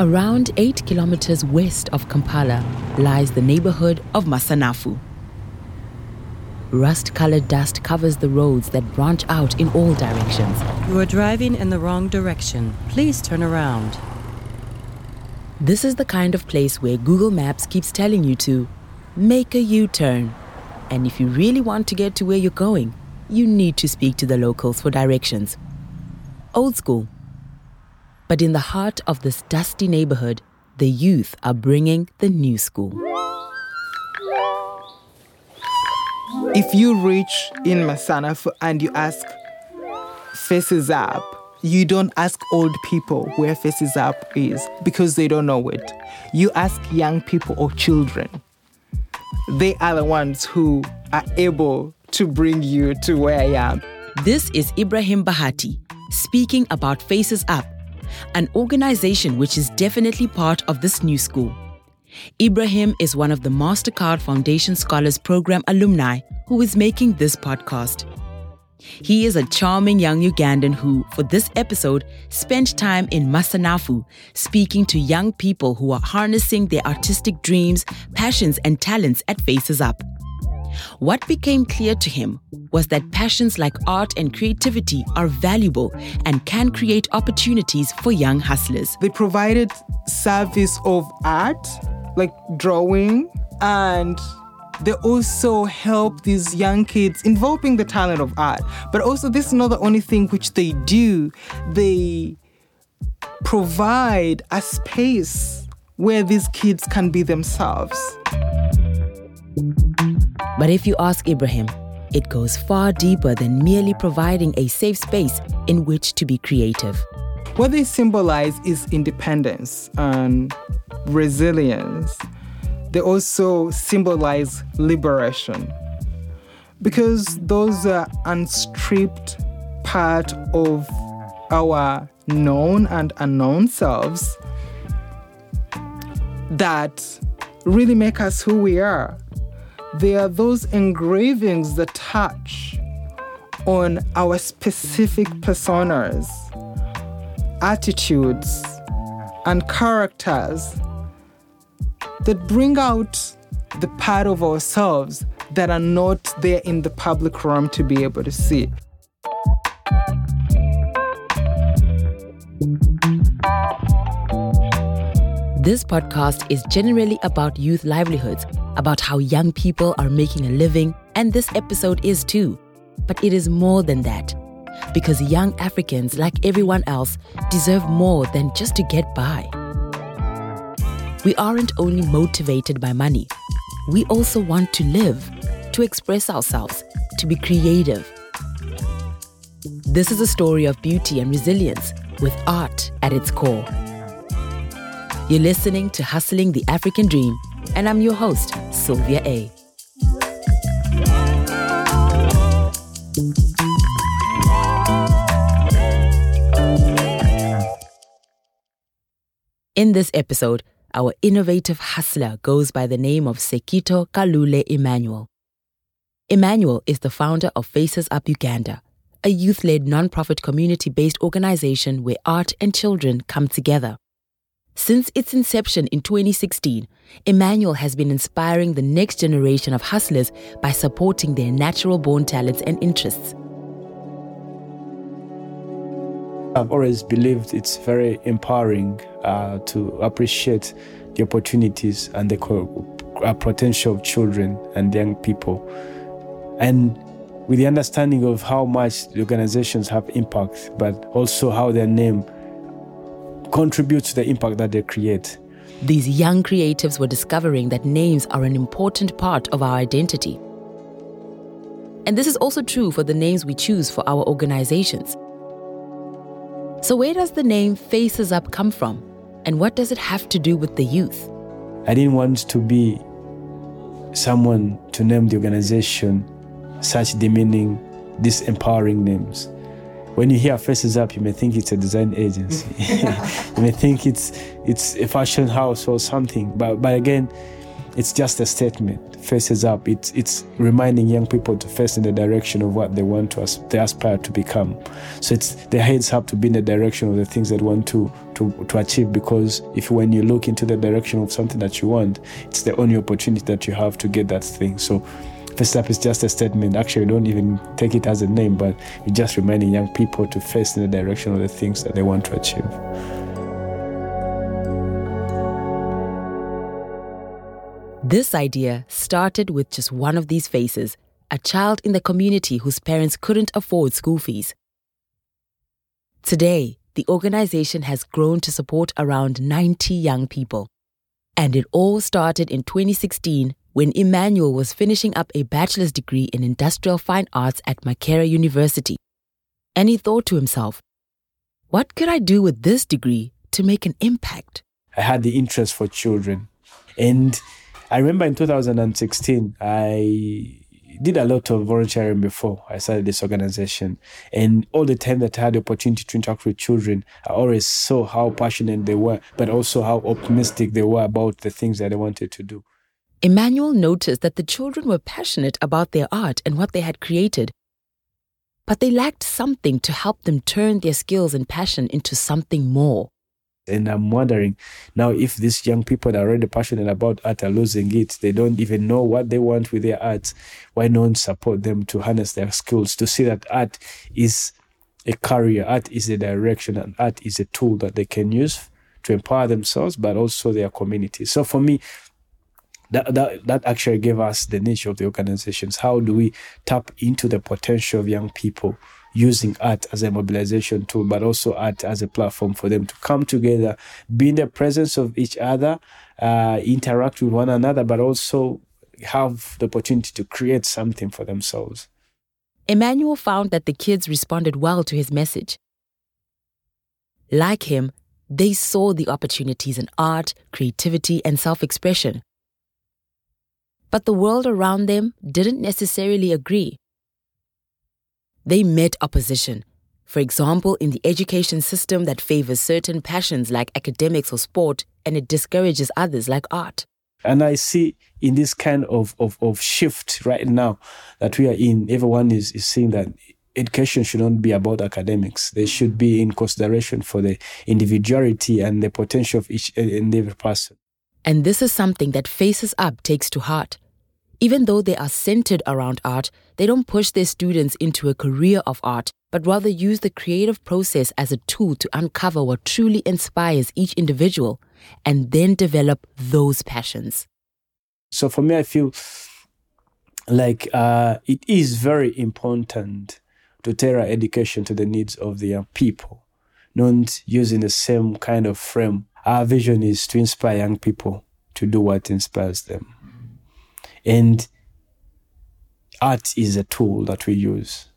Around 8 kilometers west of Kampala lies the neighborhood of Masanafu. Rust colored dust covers the roads that branch out in all directions. You are driving in the wrong direction. Please turn around. This is the kind of place where Google Maps keeps telling you to make a U turn. And if you really want to get to where you're going, you need to speak to the locals for directions. Old school, but in the heart of this dusty neighborhood, the youth are bringing the new school. If you reach in Masanafu and you ask Faces Up, you don't ask old people where Faces Up is because they don't know it. You ask young people or children. They are the ones who are able to bring you to where I am. This is Ibrahim Bahati speaking about Faces Up an organization which is definitely part of this new school. Ibrahim is one of the MasterCard Foundation Scholars Program alumni who is making this podcast. He is a charming young Ugandan who, for this episode, spent time in Masanafu speaking to young people who are harnessing their artistic dreams, passions, and talents at Faces Up. What became clear to him was that passions like art and creativity are valuable and can create opportunities for young hustlers. They provided service of art, like drawing, and they also help these young kids involving the talent of art. But also, this is not the only thing which they do. They provide a space where these kids can be themselves. But if you ask Ibrahim, it goes far deeper than merely providing a safe space in which to be creative. What they symbolize is independence and resilience. They also symbolize liberation because those are unstripped part of our known and unknown selves that really make us who we are. They are those engravings that touch on our specific personas, attitudes, and characters that bring out the part of ourselves that are not there in the public realm to be able to see. This podcast is generally about youth livelihoods, about how young people are making a living, and this episode is too. But it is more than that. Because young Africans, like everyone else, deserve more than just to get by. We aren't only motivated by money, we also want to live, to express ourselves, to be creative. This is a story of beauty and resilience with art at its core. You're listening to Hustling the African Dream, and I'm your host, Sylvia A. In this episode, our innovative hustler goes by the name of Sekito Kalule Emmanuel. Emmanuel is the founder of Faces Up Uganda, a youth led non-profit community based organization where art and children come together. Since its inception in 2016, Emmanuel has been inspiring the next generation of hustlers by supporting their natural born talents and interests. I've always believed it's very empowering uh, to appreciate the opportunities and the uh, potential of children and young people. And with the understanding of how much the organizations have impact, but also how their name contribute to the impact that they create. These young creatives were discovering that names are an important part of our identity. And this is also true for the names we choose for our organizations. So, where does the name Faces Up come from? And what does it have to do with the youth? I didn't want to be someone to name the organization such demeaning, disempowering names when you hear Faces Up, you may think it's a design agency. you may think it's it's a fashion house or something. But but again, it's just a statement. faces up. It's it's reminding young people to face in the direction of what they want to as, they aspire to become. So it's their heads have to be in the direction of the things that want to to to achieve. Because if when you look into the direction of something that you want, it's the only opportunity that you have to get that thing. So. Face Up is just a statement. Actually, we don't even take it as a name, but it's just reminding young people to face in the direction of the things that they want to achieve. This idea started with just one of these faces, a child in the community whose parents couldn't afford school fees. Today, the organization has grown to support around 90 young people. And it all started in 2016 when Emmanuel was finishing up a bachelor's degree in industrial fine arts at Makerere University. And he thought to himself, what could I do with this degree to make an impact? I had the interest for children. And I remember in 2016, I did a lot of volunteering before I started this organization. And all the time that I had the opportunity to interact with children, I always saw how passionate they were, but also how optimistic they were about the things that they wanted to do. Emmanuel noticed that the children were passionate about their art and what they had created, but they lacked something to help them turn their skills and passion into something more. And I'm wondering now if these young people that are already passionate about art are losing it, they don't even know what they want with their art. Why not support them to harness their skills, to see that art is a career, art is a direction, and art is a tool that they can use to empower themselves, but also their community. So for me, that, that, that actually gave us the niche of the organizations. How do we tap into the potential of young people? using art as a mobilization tool, but also art as a platform for them to come together, be in the presence of each other, uh, interact with one another, but also have the opportunity to create something for themselves. Emmanuel found that the kids responded well to his message. Like him, they saw the opportunities in art, creativity, and self expression. But the world around them didn't necessarily agree they met opposition. For example, in the education system that favors certain passions like academics or sport, and it discourages others like art. And I see in this kind of, of, of shift right now that we are in, everyone is, is seeing that education should not be about academics. They should be in consideration for the individuality and the potential of each and every person. And this is something that Faces Up takes to heart. Even though they are centered around art, they don't push their students into a career of art, but rather use the creative process as a tool to uncover what truly inspires each individual and then develop those passions. So for me, I feel like uh, it is very important to tailor education to the needs of the young people, not using the same kind of frame. Our vision is to inspire young people to do what inspires them. And art is a tool that we use.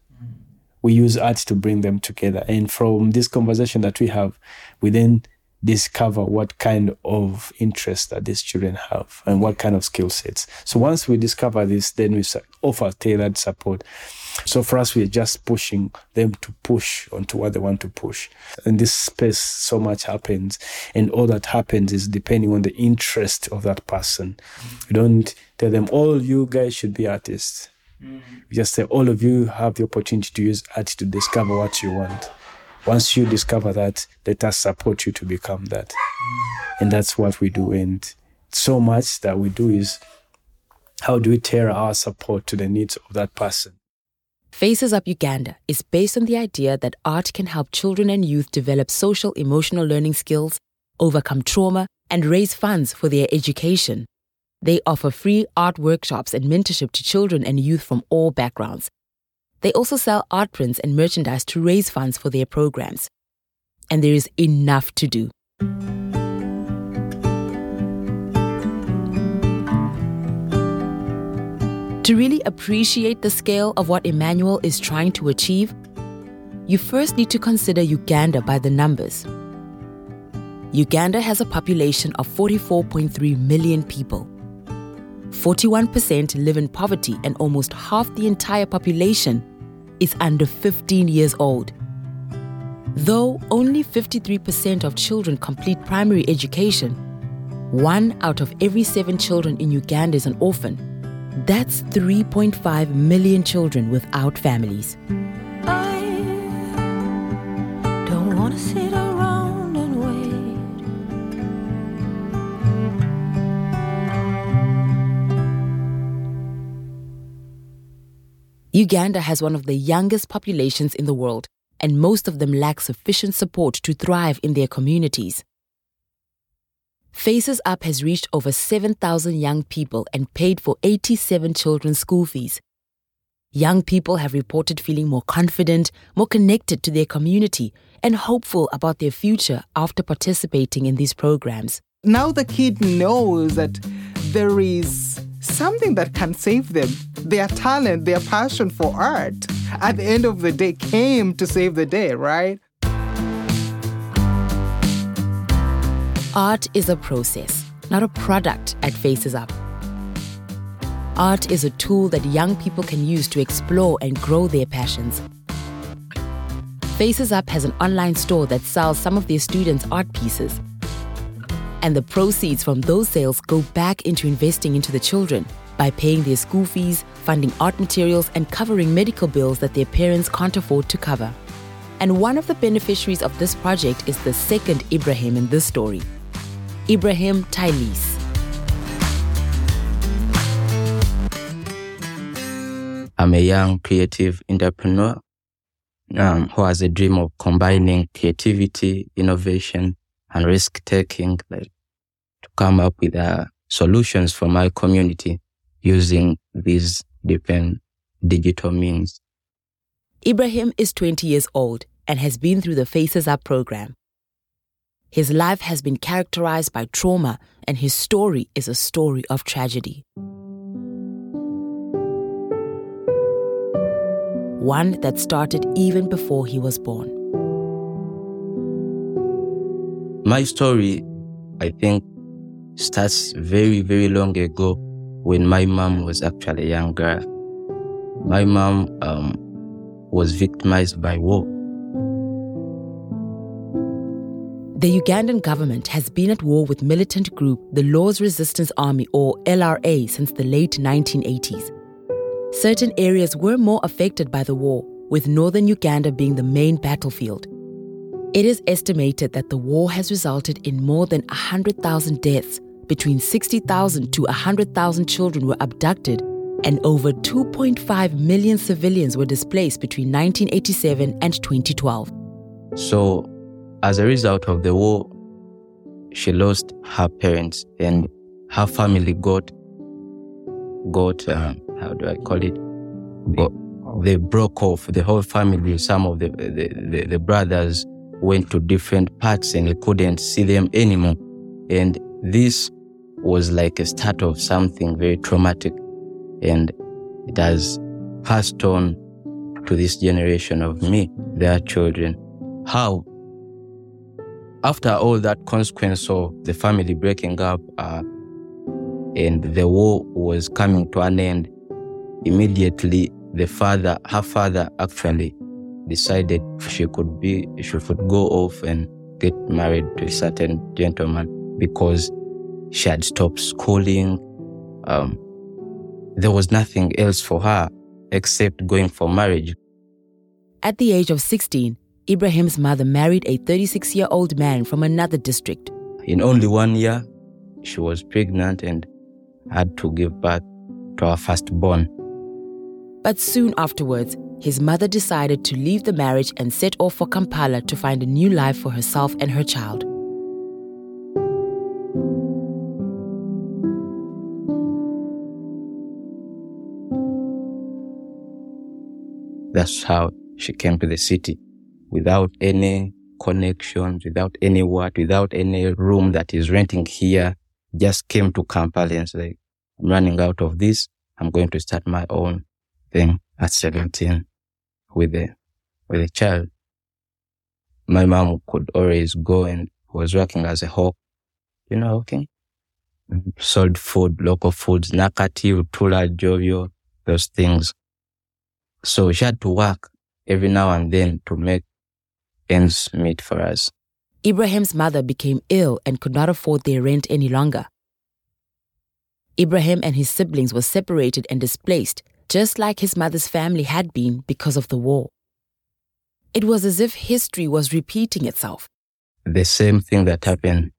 We use art to bring them together. And from this conversation that we have, we then discover what kind of interest that these children have and what kind of skill sets. So once we discover this, then we offer tailored support. So for us, we're just pushing them to push onto what they want to push. In this space, so much happens. And all that happens is depending on the interest of that person. We don't tell them, all you guys should be artists. Mm-hmm. We just say, all of you have the opportunity to use art to discover what you want. Once you discover that, let us support you to become that. Mm-hmm. And that's what we do. And so much that we do is how do we tailor our support to the needs of that person? Faces Up Uganda is based on the idea that art can help children and youth develop social emotional learning skills, overcome trauma, and raise funds for their education. They offer free art workshops and mentorship to children and youth from all backgrounds. They also sell art prints and merchandise to raise funds for their programs. And there is enough to do. To really appreciate the scale of what Emmanuel is trying to achieve, you first need to consider Uganda by the numbers. Uganda has a population of 44.3 million people. 41% live in poverty, and almost half the entire population is under 15 years old. Though only 53% of children complete primary education, one out of every seven children in Uganda is an orphan, That's 3.5 million children without families. I don't want to sit around and wait. Uganda has one of the youngest populations in the world, and most of them lack sufficient support to thrive in their communities. Faces Up has reached over 7,000 young people and paid for 87 children's school fees. Young people have reported feeling more confident, more connected to their community, and hopeful about their future after participating in these programs. Now the kid knows that there is something that can save them. Their talent, their passion for art, at the end of the day, came to save the day, right? Art is a process, not a product at Faces Up. Art is a tool that young people can use to explore and grow their passions. Faces Up has an online store that sells some of their students' art pieces. And the proceeds from those sales go back into investing into the children by paying their school fees, funding art materials, and covering medical bills that their parents can't afford to cover. And one of the beneficiaries of this project is the second Ibrahim in this story, Ibrahim Tailis. I'm a young creative entrepreneur um, who has a dream of combining creativity, innovation, and risk taking, like to come up with uh, solutions for my community using these different digital means. Ibrahim is 20 years old and has been through the Faces Up program. His life has been characterized by trauma, and his story is a story of tragedy. One that started even before he was born. My story, I think, starts very, very long ago when my mom was actually a young girl. My mom um, was victimized by war. The Ugandan government has been at war with militant group the Lord's Resistance Army or LRA since the late 1980s. Certain areas were more affected by the war, with northern Uganda being the main battlefield. It is estimated that the war has resulted in more than 100,000 deaths, between 60,000 to 100,000 children were abducted, and over 2.5 million civilians were displaced between 1987 and 2012. So, as a result of the war, she lost her parents and her family got got uh, how do I call it? Got, they broke off. The whole family. Some of the the, the the brothers went to different parts and they couldn't see them anymore. And this was like a start of something very traumatic, and it has passed on to this generation of me, their children. How after all that consequence of the family breaking up uh, and the war was coming to an end, immediately the father, her father actually decided she could be, she could go off and get married to a certain gentleman because she had stopped schooling. Um, there was nothing else for her except going for marriage. At the age of 16, Ibrahim's mother married a 36 year old man from another district. In only one year, she was pregnant and had to give birth to our firstborn. But soon afterwards, his mother decided to leave the marriage and set off for Kampala to find a new life for herself and her child. That's how she came to the city without any connections, without any what, without any room that is renting here. Just came to Kampala and said, I'm running out of this. I'm going to start my own thing at 17 with a, with a child. My mom could always go and was working as a hawk. You know hawking? Sold food, local foods, nakati, tula, jovio, those things. So she had to work every now and then to make ends meet for us. Ibrahim's mother became ill and could not afford their rent any longer. Ibrahim and his siblings were separated and displaced, just like his mother's family had been because of the war. It was as if history was repeating itself. The same thing that happened.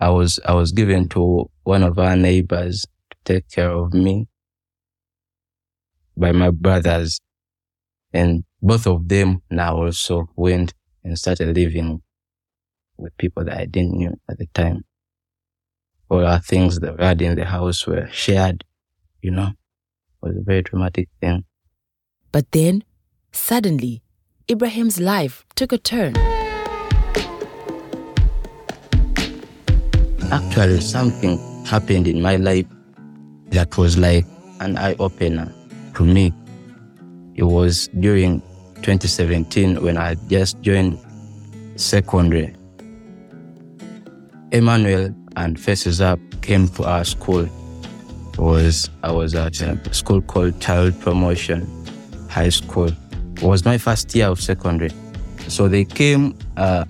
I was I was given to one of our neighbors to take care of me by my brothers. And both of them now also went and started living with people that I didn't know at the time. All our things that we had in the house were shared, you know. It was a very traumatic thing. But then, suddenly, Ibrahim's life took a turn. Actually, something happened in my life that was like an eye opener to me. It was during 2017 when I just joined secondary. Emmanuel and Faces Up came to our school. It was I was at a school called Child Promotion High School. It was my first year of secondary. So they came, uh,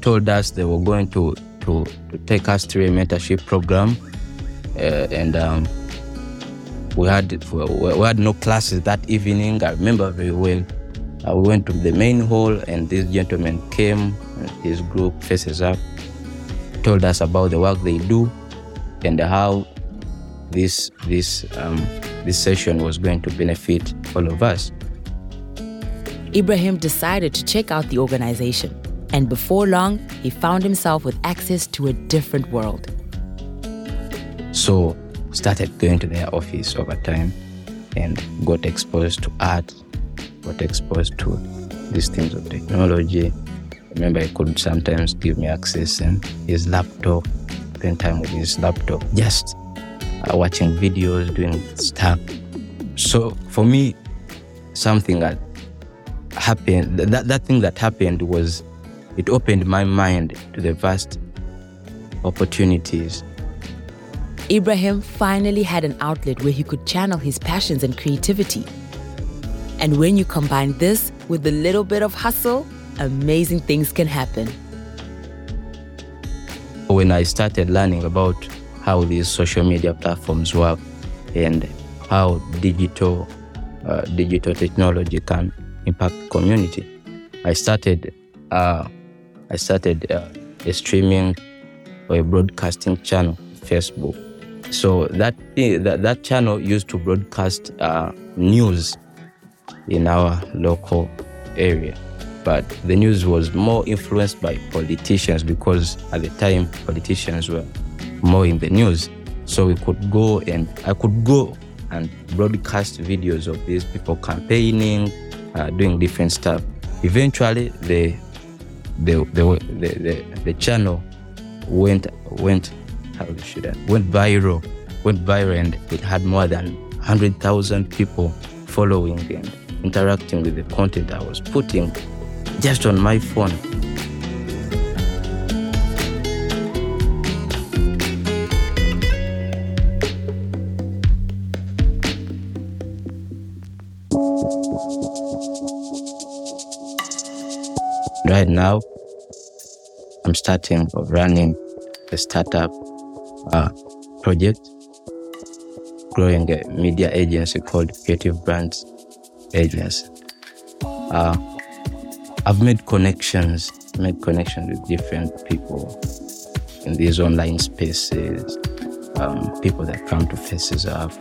told us they were going to, to, to take us through a mentorship program. Uh, and um, we had we we had no classes that evening. I remember very well. Uh, we went to the main hall, and this gentleman came, his group faces up, told us about the work they do, and how this this um, this session was going to benefit all of us. Ibrahim decided to check out the organization, and before long, he found himself with access to a different world. So started going to their office over time and got exposed to art, got exposed to these things of technology. Remember, he could sometimes give me access and his laptop, spend time with his laptop, just uh, watching videos, doing stuff. So for me, something that happened, that, that thing that happened was it opened my mind to the vast opportunities Ibrahim finally had an outlet where he could channel his passions and creativity. And when you combine this with a little bit of hustle, amazing things can happen. when I started learning about how these social media platforms work and how digital uh, digital technology can impact community, I started uh, I started uh, a streaming or a broadcasting channel, Facebook. So that that, that channel used to broadcast uh, news in our local area. But the news was more influenced by politicians because at the time politicians were more in the news. So we could go and I could go and broadcast videos of these people campaigning, uh, doing different stuff. Eventually, the the the the, the, the channel went went how should I went viral, went viral, and it had more than hundred thousand people following and interacting with the content I was putting just on my phone. Right now, I'm starting of running a startup uh, project, growing a media agency called Creative Brands Agency. Uh, I've made connections, made connections with different people in these online spaces, um, people that come to Faces Up.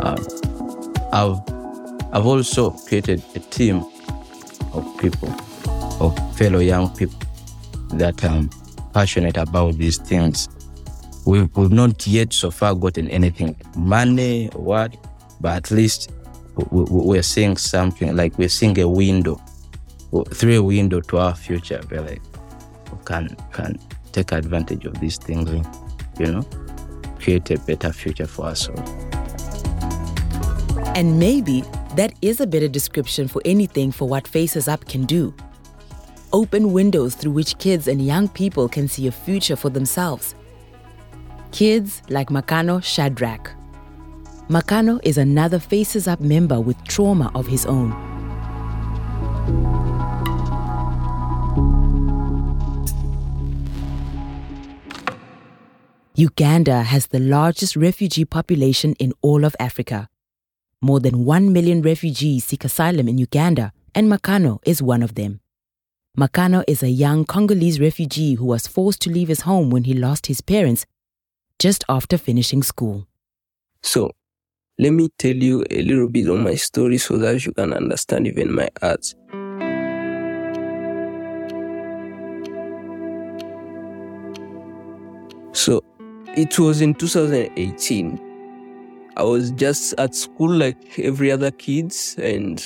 Um, I've, I've also created a team of people, of fellow young people that are passionate about these things. We've, not yet so far gotten anything, money or what, but at least we, we- we're seeing something, like we're seeing a window, through a window to our future, where like we can, can take advantage of these things, you know, create a better future for us all. And maybe that is a better description for anything for what Faces Up can do. Open windows through which kids and young people can see a future for themselves. Kids like Makano Shadrach. Makano is another Faces Up member with trauma of his own. Uganda has the largest refugee population in all of Africa. More than 1 million refugees seek asylum in Uganda, and Makano is one of them. Makano is a young Congolese refugee who was forced to leave his home when he lost his parents just after finishing school. So, let me tell you a little bit of my story so that you can understand even my art. So, it was in 2018. I was just at school like every other kids and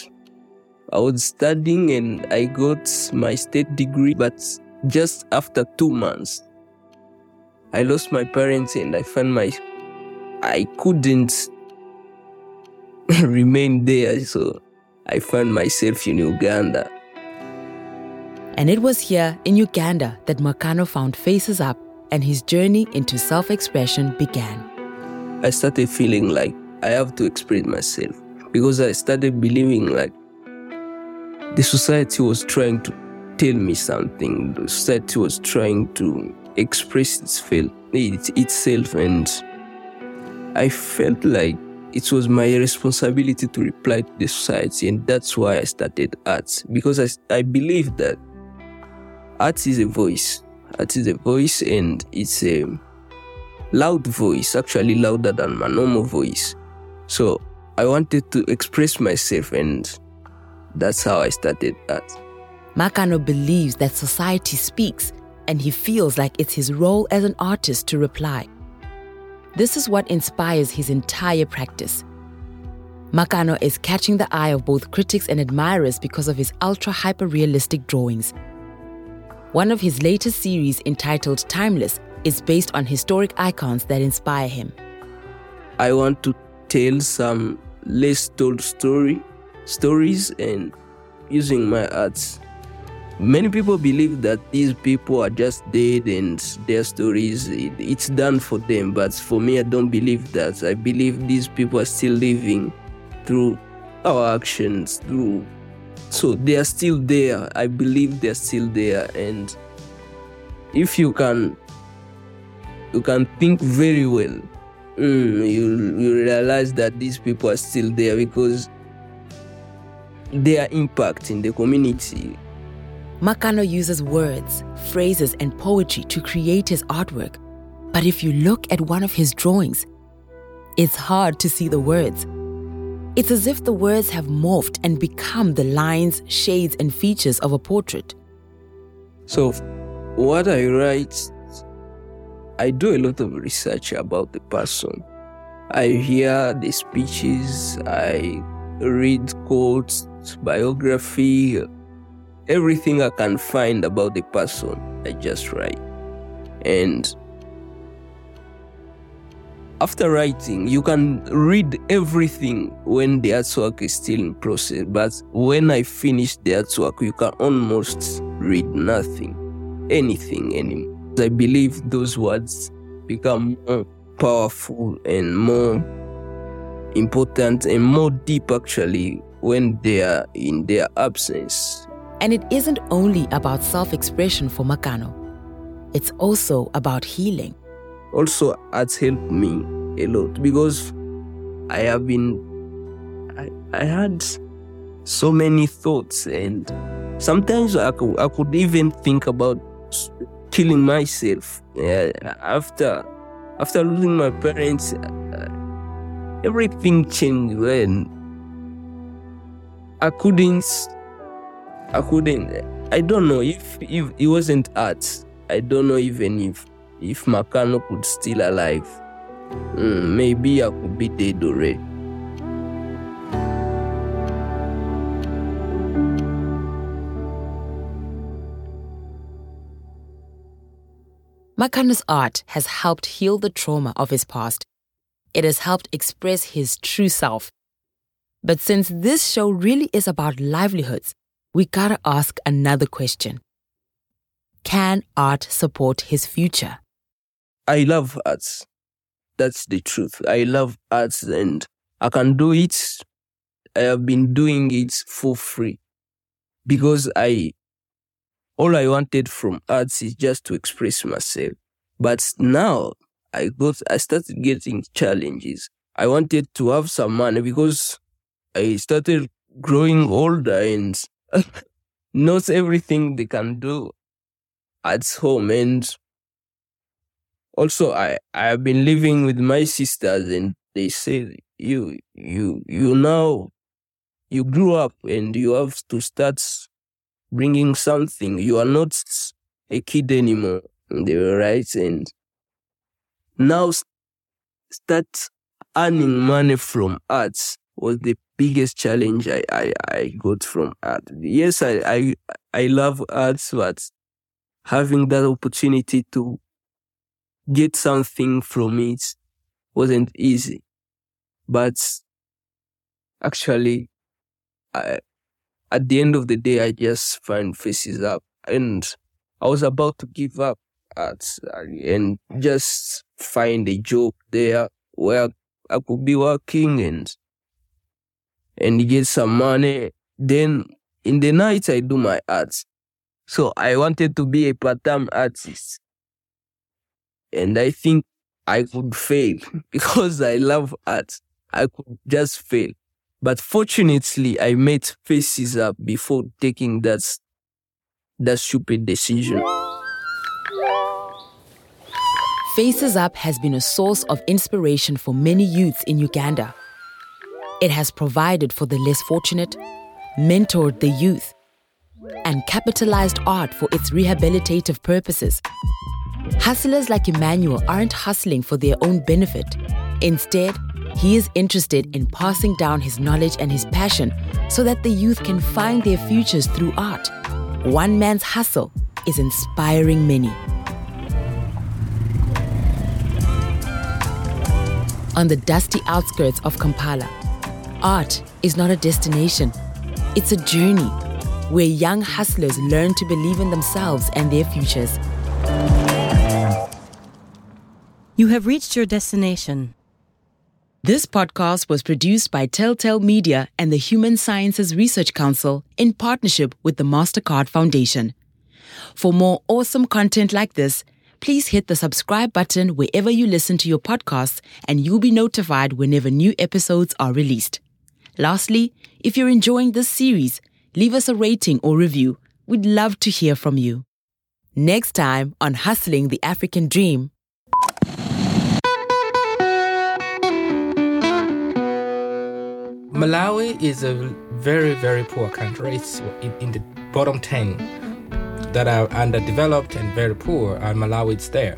I was studying and I got my state degree, but just after two months, I lost my parents and I found my I couldn't remain there, so I found myself in Uganda. And it was here in Uganda that Makano found Faces Up and his journey into self expression began. I started feeling like I have to express myself because I started believing like the society was trying to tell me something. The society was trying to express its feel, it, itself, and I felt like it was my responsibility to reply to the society, and that's why I started art because I, I believe that art is a voice. Art is a voice, and it's a loud voice, actually louder than my normal voice. So I wanted to express myself, and that's how I started art. Makano believes that society speaks, and he feels like it's his role as an artist to reply. This is what inspires his entire practice. Makano is catching the eye of both critics and admirers because of his ultra hyper realistic drawings. One of his latest series, entitled Timeless, is based on historic icons that inspire him. I want to tell some less told story stories and using my arts. Many people believe that these people are just dead and their stories it, it's done for them, but for me I don't believe that. I believe these people are still living through our actions, through so they are still there. I believe they're still there and if you can you can think very well mm, you, you realize that these people are still there because their impact in the community. Makano uses words, phrases, and poetry to create his artwork. But if you look at one of his drawings, it's hard to see the words. It's as if the words have morphed and become the lines, shades, and features of a portrait. So, what I write, I do a lot of research about the person. I hear the speeches, I read quotes, biography, everything I can find about the person, I just write. And after writing, you can read everything when the artwork is still in process. But when I finish the artwork, you can almost read nothing, anything anymore. I believe those words become more powerful and more important and more deep actually when they are in their absence. And it isn't only about self expression for Makano, it's also about healing. Also, arts helped me a lot because I have been, I, I had so many thoughts, and sometimes I could, I could even think about killing myself. Yeah, after, after losing my parents, uh, everything changed when I couldn't. I couldn't. I don't know if if it wasn't art. I don't know even if if Makano could still alive. Mm, maybe I could be dead already. Makano's art has helped heal the trauma of his past. It has helped express his true self. But since this show really is about livelihoods, we gotta ask another question Can art support his future? I love arts. That's the truth. I love arts and I can do it. I have been doing it for free because I all I wanted from arts is just to express myself. But now I got, I started getting challenges. I wanted to have some money because I started growing older and not everything they can do at home. And also I, I have been living with my sisters and they say you, you, you now, you grew up and you have to start bringing something. You are not a kid anymore. They were right. And now start earning money from arts was the biggest challenge I, I, I got from art. Yes, I, I, I love arts, but having that opportunity to get something from it wasn't easy. But actually, I, at the end of the day, I just find faces up and I was about to give up at and just find a job there where I could be working and and get some money. Then in the night I do my art. So I wanted to be a part-time artist. And I think I could fail because I love art. I could just fail. But fortunately, I made faces up before taking that, that stupid decision. Faces Up has been a source of inspiration for many youths in Uganda. It has provided for the less fortunate, mentored the youth, and capitalized art for its rehabilitative purposes. Hustlers like Emmanuel aren't hustling for their own benefit. Instead, he is interested in passing down his knowledge and his passion so that the youth can find their futures through art. One man's hustle is inspiring many. On the dusty outskirts of Kampala, art is not a destination, it's a journey where young hustlers learn to believe in themselves and their futures. You have reached your destination. This podcast was produced by Telltale Media and the Human Sciences Research Council in partnership with the MasterCard Foundation. For more awesome content like this, please hit the subscribe button wherever you listen to your podcasts and you'll be notified whenever new episodes are released. Lastly, if you're enjoying this series, leave us a rating or review. We'd love to hear from you. Next time on Hustling the African Dream, Malawi is a very, very poor country. It's in, in the bottom 10 that are underdeveloped and very poor, and Malawi is there.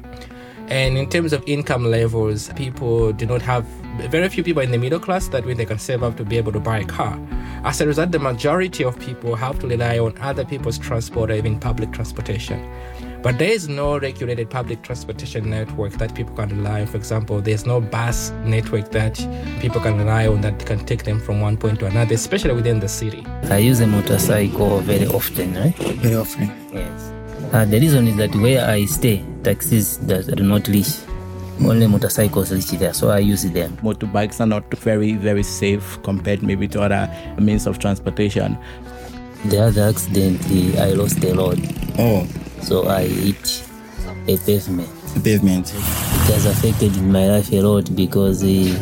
And in terms of income levels, people do not have very few people in the middle class that way they can save up to be able to buy a car. As a result, the majority of people have to rely on other people's transport or even public transportation. But there is no regulated public transportation network that people can rely on. For example, there's no bus network that people can rely on that can take them from one point to another, especially within the city. I use a motorcycle very often, right? Very often. Yes. Uh, the reason is that where I stay, taxis does, do not reach. Only motorcycles reach there, so I use them. Motorbikes are not very, very safe compared maybe to other means of transportation. The other accident, I lost the road, Oh, so I hit a pavement. A pavement. It has affected my life a lot because eh,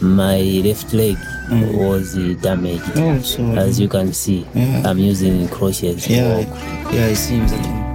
my left leg was eh, damaged. Oh, so As you can see, Yeah. I'm using crutches. yeah, yeah, it seems that.